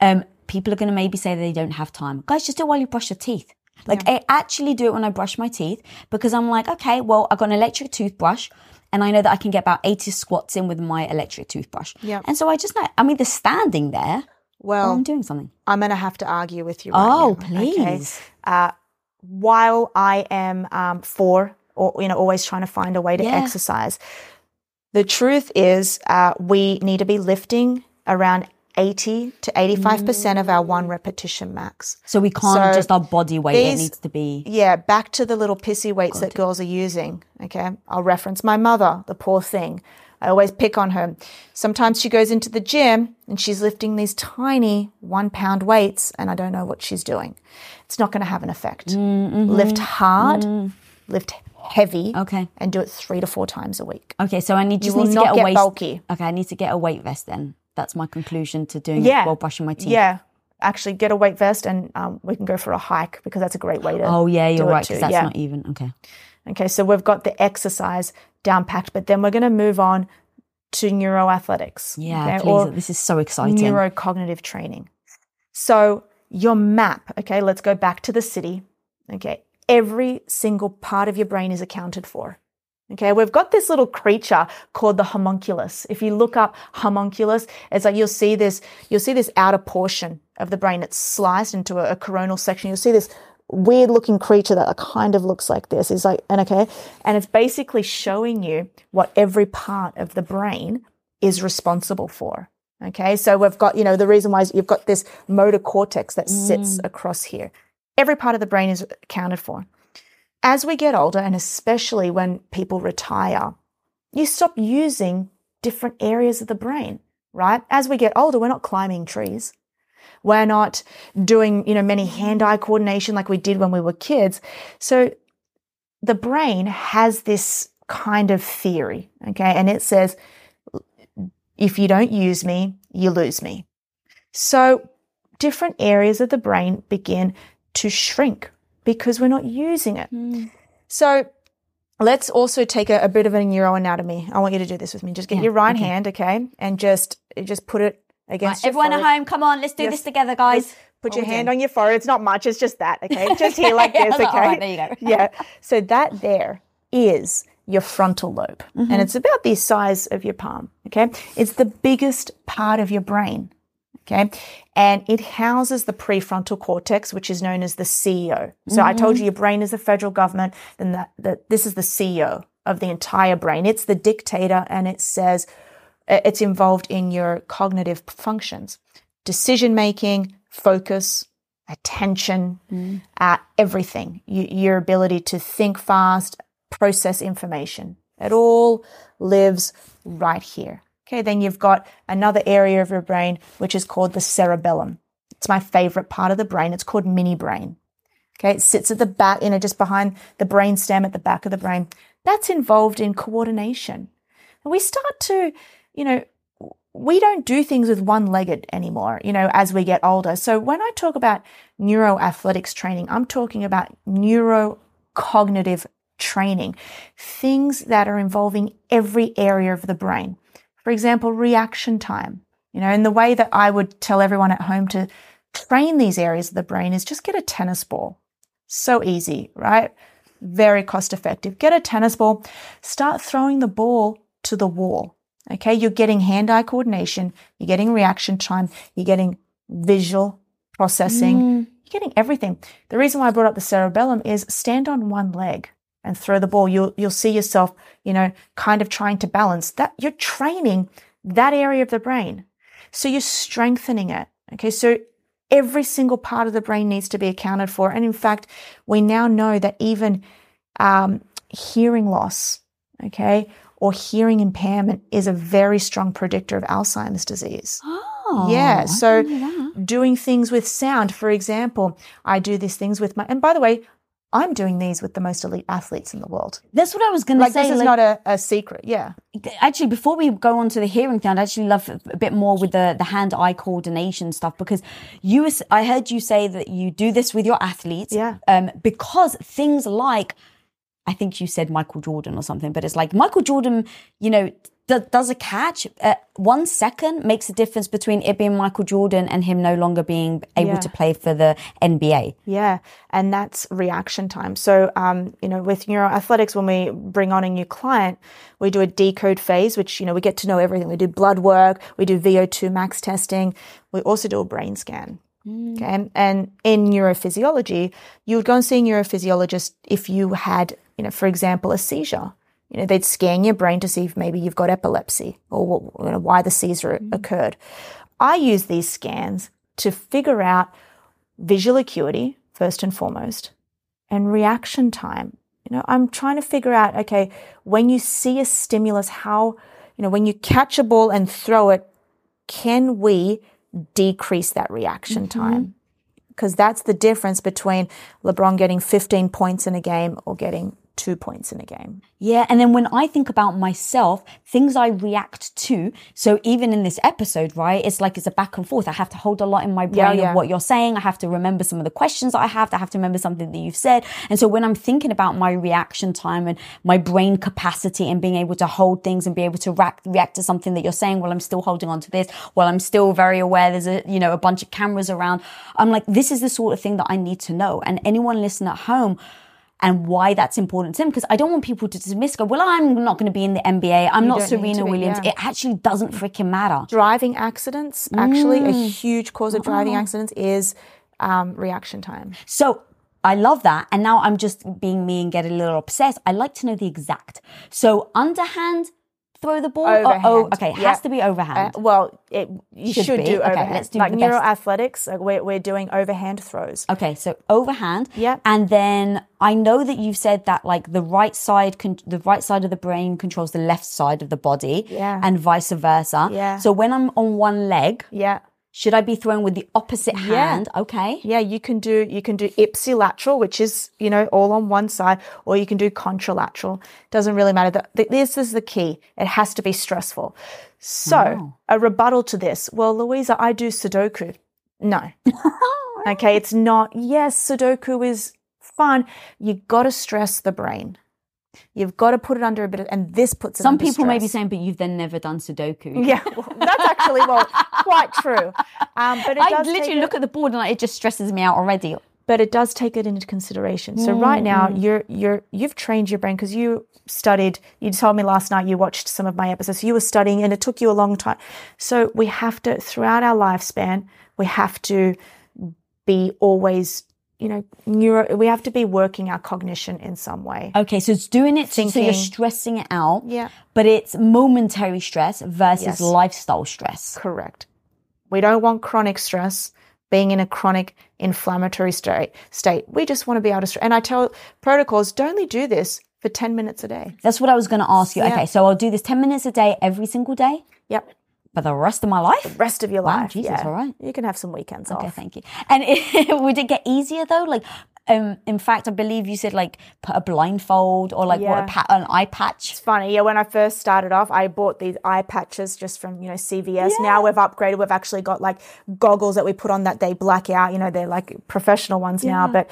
um, people are going to maybe say they don't have time. Guys, just do it while you brush your teeth. Like yeah. I actually do it when I brush my teeth because I'm like, okay, well, I've got an electric toothbrush and I know that I can get about 80 squats in with my electric toothbrush. Yeah. And so I just know, I'm either standing there well, I'm doing something. I'm going to have to argue with you. Right oh, now, please. Okay? Uh, while I am um, for or you know always trying to find a way to yeah. exercise. The truth is, uh, we need to be lifting around 80 to 85% mm. of our one repetition max. So we can't so just our body weight, these, it needs to be. Yeah, back to the little pissy weights that girls are using. Okay. I'll reference my mother, the poor thing. I always pick on her. Sometimes she goes into the gym and she's lifting these tiny one pound weights and I don't know what she's doing. It's not going to have an effect. Mm-hmm. Lift hard, mm. lift heavy. Okay. And do it three to four times a week. Okay, so I need just need to get a. Bulky. Okay, I need to get a weight vest then. That's my conclusion to doing yeah. it while brushing my teeth. Yeah. Actually, get a weight vest and um, we can go for a hike because that's a great way to. Oh yeah, you're right because that's yeah. not even okay. Okay, so we've got the exercise down packed, but then we're going to move on to neuroathletics. Yeah, okay? please. this is so exciting. Neurocognitive training. So your map. Okay, let's go back to the city. Okay, every single part of your brain is accounted for. Okay, we've got this little creature called the homunculus. If you look up homunculus, it's like you'll see this, you'll see this outer portion of the brain. It's sliced into a, a coronal section. You'll see this weird looking creature that kind of looks like this. Is like, and okay, and it's basically showing you what every part of the brain is responsible for. Okay, so we've got, you know, the reason why is you've got this motor cortex that sits mm. across here. Every part of the brain is accounted for. As we get older, and especially when people retire, you stop using different areas of the brain, right? As we get older, we're not climbing trees. We're not doing, you know, many hand-eye coordination like we did when we were kids. So the brain has this kind of theory, okay? And it says, if you don't use me, you lose me. So different areas of the brain begin to shrink because we're not using it. Mm. So let's also take a, a, bit of a neuroanatomy. I want you to do this with me. Just get yeah, your right okay. hand, okay, and just just put it against. Right, everyone forehead. at home, come on, let's do yes. this together, guys. Put your hand on your forehead. It's not much. It's just that, okay? Just here like this, okay? Right, there you go. yeah. So that there is your frontal lobe, mm-hmm. and it's about the size of your palm. Okay, it's the biggest part of your brain. Okay. And it houses the prefrontal cortex, which is known as the CEO. So mm-hmm. I told you your brain is the federal government, then that, that this is the CEO of the entire brain. It's the dictator and it says uh, it's involved in your cognitive functions, decision making, focus, attention, mm. uh, everything. You, your ability to think fast, process information. It all lives right here. Okay, then you've got another area of your brain which is called the cerebellum. It's my favorite part of the brain. It's called mini brain. Okay, it sits at the back, you know, just behind the brain stem at the back of the brain. That's involved in coordination. And we start to, you know, we don't do things with one legged anymore, you know, as we get older. So when I talk about neuroathletics training, I'm talking about neurocognitive training, things that are involving every area of the brain. For example, reaction time. You know, and the way that I would tell everyone at home to train these areas of the brain is just get a tennis ball. So easy, right? Very cost effective. Get a tennis ball, start throwing the ball to the wall. Okay. You're getting hand eye coordination. You're getting reaction time. You're getting visual processing. Mm. You're getting everything. The reason why I brought up the cerebellum is stand on one leg and throw the ball. You'll, you'll see yourself, you know, kind of trying to balance that. You're training that area of the brain. So you're strengthening it. Okay. So every single part of the brain needs to be accounted for. And in fact, we now know that even um, hearing loss, okay, or hearing impairment is a very strong predictor of Alzheimer's disease. Oh, yeah. I So didn't know that. doing things with sound, for example, I do these things with my, and by the way, I'm doing these with the most elite athletes in the world. that's what I was going to Like say. this is like- not a, a secret. Yeah. actually before we go on to the hearing thing i'd actually love a bit more with the the hand eye coordination stuff because you i heard you say that you do this with your athletes Yeah. um because things like i think you said michael jordan or something but it's like michael jordan you know does a catch uh, one second makes a difference between it being michael jordan and him no longer being able Yeah. to play for the nba Yeah, and that's reaction time. So, um, you know, with neuroathletics, when we bring on a new client, we do a decode phase, which, you know, we get to know everything. We do blood work, we do VO2 max testing, we also do a brain scan. Okay. And, and in neurophysiology, you would go and see a neurophysiologist if you had, you know, for example, a seizure. You know, they'd scan your brain to see if maybe you've got epilepsy or what, you know, why the seizure mm. occurred. I use these scans to figure out visual acuity first and foremost and reaction time. You know i'm trying to figure out okay when you see a stimulus how you know when you catch a ball and throw it can we decrease that reaction mm-hmm. time? Because that's the difference between lebron getting 15 points in a game or getting two points in a game Yeah, and then when I think about myself, things I react to. So even in this episode, right, it's like it's a back and forth. I have to hold a lot in my brain yeah. of what you're saying. I have to remember some of the questions I have. I have to remember something that you've said. And so when I'm thinking about my reaction time and my brain capacity and being able to hold things and be able to react, react to something that you're saying while I'm still holding on to this, while I'm still very aware there's a, you know, a bunch of cameras around. I'm like, this is the sort of thing that I need to know. And anyone listening at home, and why that's important to them because I don't want people to dismiss go well I'm not going to be in the NBA I'm not don't Serena be, Williams yeah. it actually doesn't freaking matter driving accidents actually a Mm. huge cause of driving Uh-huh. accidents is um, reaction time so I love that and now I'm just being me and get a little obsessed I like to know the exact so underhand throw the ball or- oh Overhand, okay it yeah. has to be overhand Uh, well, it, you Should should, be. do Okay, overhand. let's do like neuroathletics, like we're, we're doing overhand throws. Okay, so overhand. Yeah. And then I know that you've said that like the right side, con- the right side of the brain controls the left side of the body. Yeah. And vice versa. Yeah. So when I'm on one leg, Yeah. Should I be throwing with the opposite hand? Yeah. Okay. Yeah, you can do you can do ipsilateral, which is you know all on one side, or you can do contralateral. Doesn't really matter. The- This is the key. It has to be stressful. So a rebuttal to this. Well, Louisa, I do Sudoku. No. okay, it's not. Yes, Sudoku is fun. You got to stress the brain. You've got to put it under a bit of, and this puts it Some people may be saying, but you've then never done Sudoku. Yeah, well, that's actually well quite true. Um, but it I does literally it- look at the board and it just stresses me out already. but it does take it into consideration. So right now Mm. you're you're you've trained your brain because you studied. You told me last night you watched some of my episodes. You were studying, and it took you a long time. So we have to throughout our lifespan, we have to be always, you know, neuro. We have to be working our cognition in some way. Okay, so it's doing it so you're stressing it out. Yeah. But it's momentary stress versus Yes. lifestyle stress. Correct. We don't want chronic stress, being in a chronic inflammatory state. State. We just want to be able to. And I tell protocols, don't only do this for ten minutes a day. That's what I was going to ask you. Yeah. Okay, so I'll do this 10 minutes a day every single day Yep. For the rest of my life? The rest of your Wow, life. Jesus, yeah. all right. You can have some weekends Okay, off. thank you. And it, would it get easier though? Like, um, in fact, I believe you said like put a blindfold or like what a an eye patch. It's funny. Yeah, when I first started off, I bought these eye patches just from, you know, CVS. Yeah. Now we've upgraded. We've actually got like goggles that we put on that they black out. You know, they're like professional ones now, but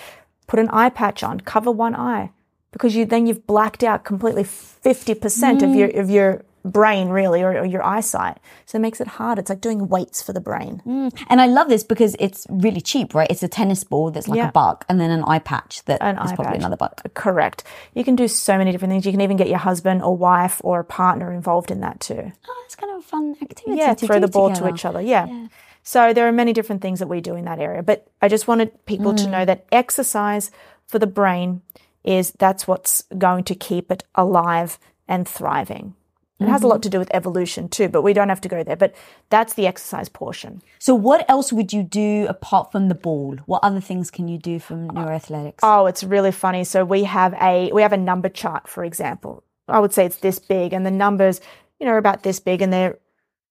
put an eye patch on, cover one eye because you then you've blacked out completely 50% of your of your brain really or, or your eyesight. So it makes it hard. It's like doing weights for the brain. Mm. And I love this because it's really cheap, right? It's a tennis ball that's like Yeah. a buck, and then an eye patch that is An eye probably patch. another buck. Correct. You can do so many different things. You can even get your husband or wife or a partner involved in that too. Oh, it's kind of a fun activity. yeah, throw the ball together. to each other. Yeah. So there are many different things that we do in that area. But I just wanted people to know mm. that exercise for the brain is that's what's going to keep it alive and thriving. It has a mm-hmm. lot to do with evolution too, but we don't have to go there. But that's the exercise portion. So, what else would you do apart from the ball? What other things can you do from neuroathletics? Oh, it's really funny. So we have a we have a number chart, for example. I would say it's this big, and the numbers, you know, are about this big, and they're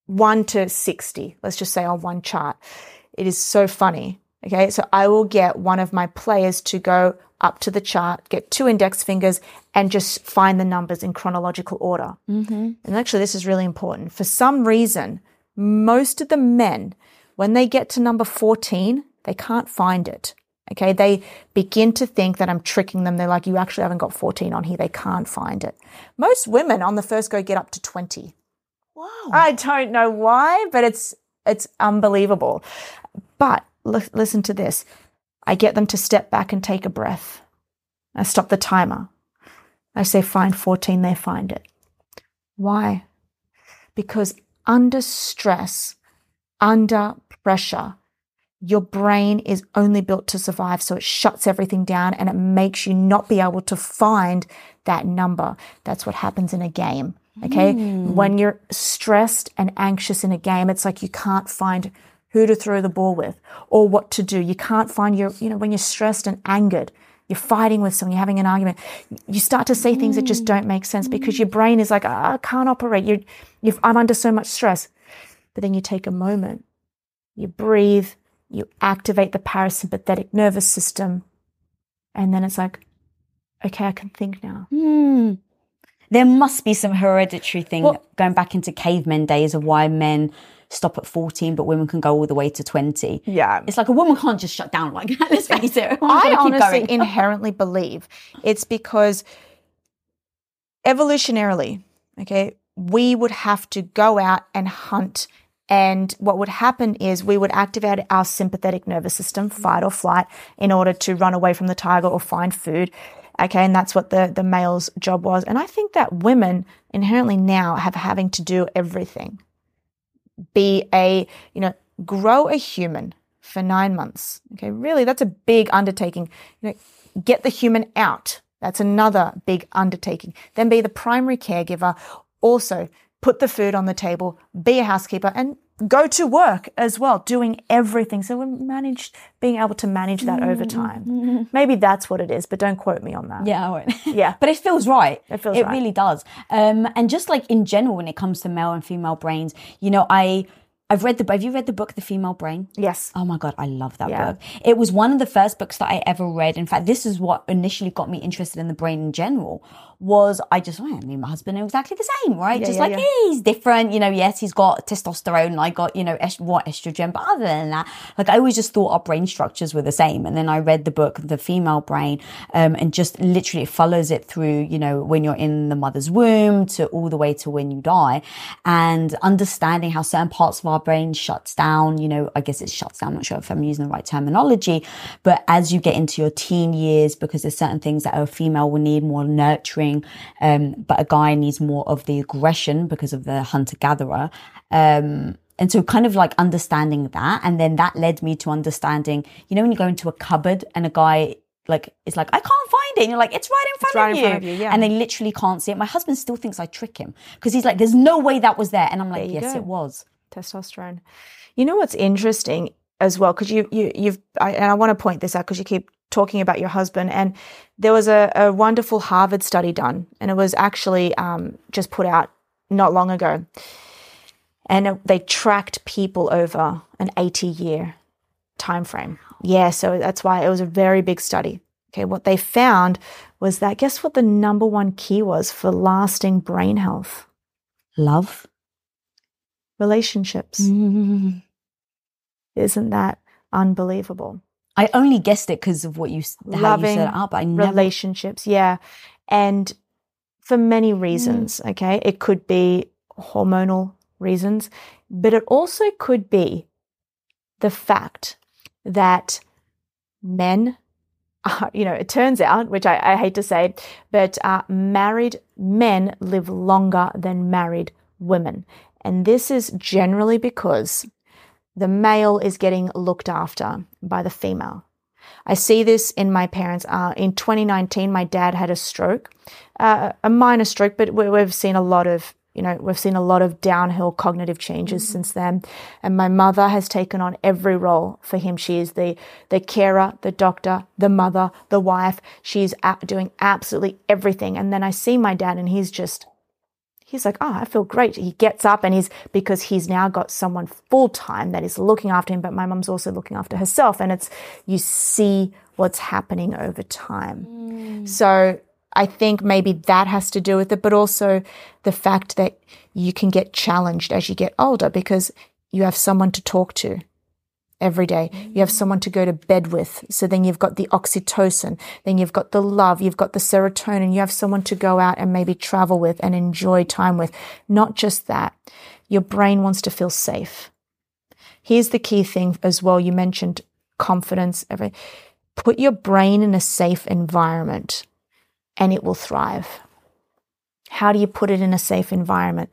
one to sixty. Let's just say on one chart. It is so funny. Okay, so I will get one of my players to go up to the chart, get two index fingers, and just find the numbers in chronological order. Mm-hmm. And actually, this is really important. For some reason, most of the men, when they get to number 14, they can't find it. Okay. They begin to think that I'm tricking them. They're like, you actually haven't got 14 on here. They can't find it. Most women on the first go get up to 20. wow. I don't know why, but it's, it's unbelievable. But li- listen to this. I get them to step back and take a breath. I stop the timer. I say, find 14, they find it. Why? Because under stress, under pressure, your brain is only built to survive. So it shuts everything down and it makes you not be able to find that number. That's what happens in a game. Okay. Hmm. When you're stressed and anxious in a game, it's like you can't find who to throw the ball with or what to do. You can't find your, you know, when you're stressed and angered, you're fighting with someone, you're having an argument, you start to say things that just don't make sense because your brain is like, "Ah, I can't operate. You're, you've, I'm under so much stress. But then you take a moment, you breathe, you activate the parasympathetic nervous system, and then it's like, okay, I can think now. Hmm. There must be some hereditary thing Well- going back into cavemen days of why men stop at 14, but women can go all the way to 20. Yeah. It's like a woman can't just shut down like that. Let's face it. I honestly going. inherently believe it's because evolutionarily, okay, we would have to go out and hunt. And what would happen is we would activate our sympathetic nervous system, mm. fight or flight, in order to run away from the tiger or find food. Okay, and that's what the, the male's job was. And I think that women inherently now have having to do everything. Be a, you know, grow a human for nine months. Okay, really, that's a big undertaking. You know, get the human out. That's another big undertaking. Then be the primary caregiver. Also, put the food on the table, be a housekeeper, and go to work as well, doing everything. So we managed being able to manage that over time. Maybe that's what it is, but don't quote me on that. Yeah, I won't. Yeah. but it feels right. It feels It right. really does. Um, and just like in general, when it comes to male and female brains, you know, I I've read the. Have you read the book, The Female Brain? Yes. Oh my god, I love that Yeah. book. It was one of the first books that I ever read. In fact, this is what initially got me interested in the brain in general. Was I just, I mean, my husband are exactly the same, right? just yeah, like yeah. "Hey, he's different, you know. Yes, he's got testosterone. and I got, you know, est- what estrogen, but other than that, like I always just thought our brain structures were the same. And then I read the book, The Female Brain, um, and just literally it follows it through, you know, when you're in the mother's womb to all the way to when you die, and understanding how certain parts of our brain shuts down. You know, I guess it shuts down. I'm not sure if I'm using the right terminology, but as you get into your teen years, because there's certain things that a female will need more nurturing, um, but a guy needs more of the aggression because of the hunter gatherer. Um, and so kind of like understanding that. And then that led me to understanding, you know, when you go into a cupboard and a guy like is like, I can't find it. And you're like, it's right in front, right of, in you. front of you, yeah. And they literally can't see it. My husband still thinks I trick him because he's like, there's no way that was there. And I'm like, yes, go. it was. testosterone. You know what's interesting as well, because you you you've I, and I want to point this out because you keep talking about your husband, and there was a, a wonderful Harvard study done, and it was actually um, just put out not long ago, and they tracked people over an eighty year time frame. Yeah, so that's why it was a very big study. Okay, what they found was that guess what the number one key was for lasting brain health? Love. Relationships. Mm. Isn't that unbelievable? I only guessed it because of what you, how you set it up. I never. Relationships, yeah. And for many reasons, okay? It could be hormonal reasons, but it also could be the fact that men are, you know, it turns out, which I, I hate to say, but uh, married men live longer than married women. And this is generally because the male is getting looked after by the female. I see this in my parents. Uh, in 2019, my dad had a stroke, uh, a minor stroke, but we've seen a lot of you know, we've seen a lot of downhill cognitive changes mm-hmm. since then. And my mother has taken on every role for him. She is the, the carer, the doctor, the mother, the wife. She's doing absolutely everything. And then I see my dad and he's just, he's like, oh, I feel great. He gets up and he's, because he's now got someone full time that is looking after him, but my mum's also looking after herself. And it's, you see what's happening over time. Mm. So I think maybe that has to do with it, but also the fact that you can get challenged as you get older because you have someone to talk to every day. You have someone to go to bed with. So then you've got the oxytocin, then you've got the love, you've got the serotonin, you have someone to go out and maybe travel with and enjoy time with. Not just that, your brain wants to feel safe. Here's the key thing as well. You mentioned confidence. Every, put your brain in a safe environment and it will thrive. How do you put it in a safe environment?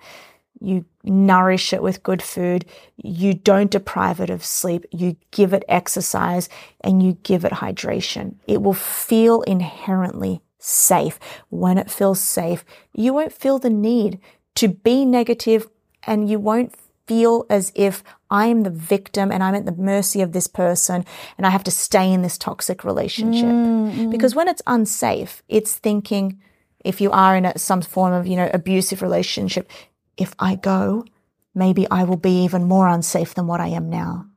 You nourish it with good food. You don't deprive it of sleep. You give it exercise and you give it hydration. It will feel inherently safe. When it feels safe, you won't feel the need to be negative and you won't feel as if I am the victim and I'm at the mercy of this person and I have to stay in this toxic relationship. Mm-hmm. Because when it's unsafe, it's thinking, if you are in a, some form of, you know, abusive relationship, if I go, maybe I will be even more unsafe than what I am now.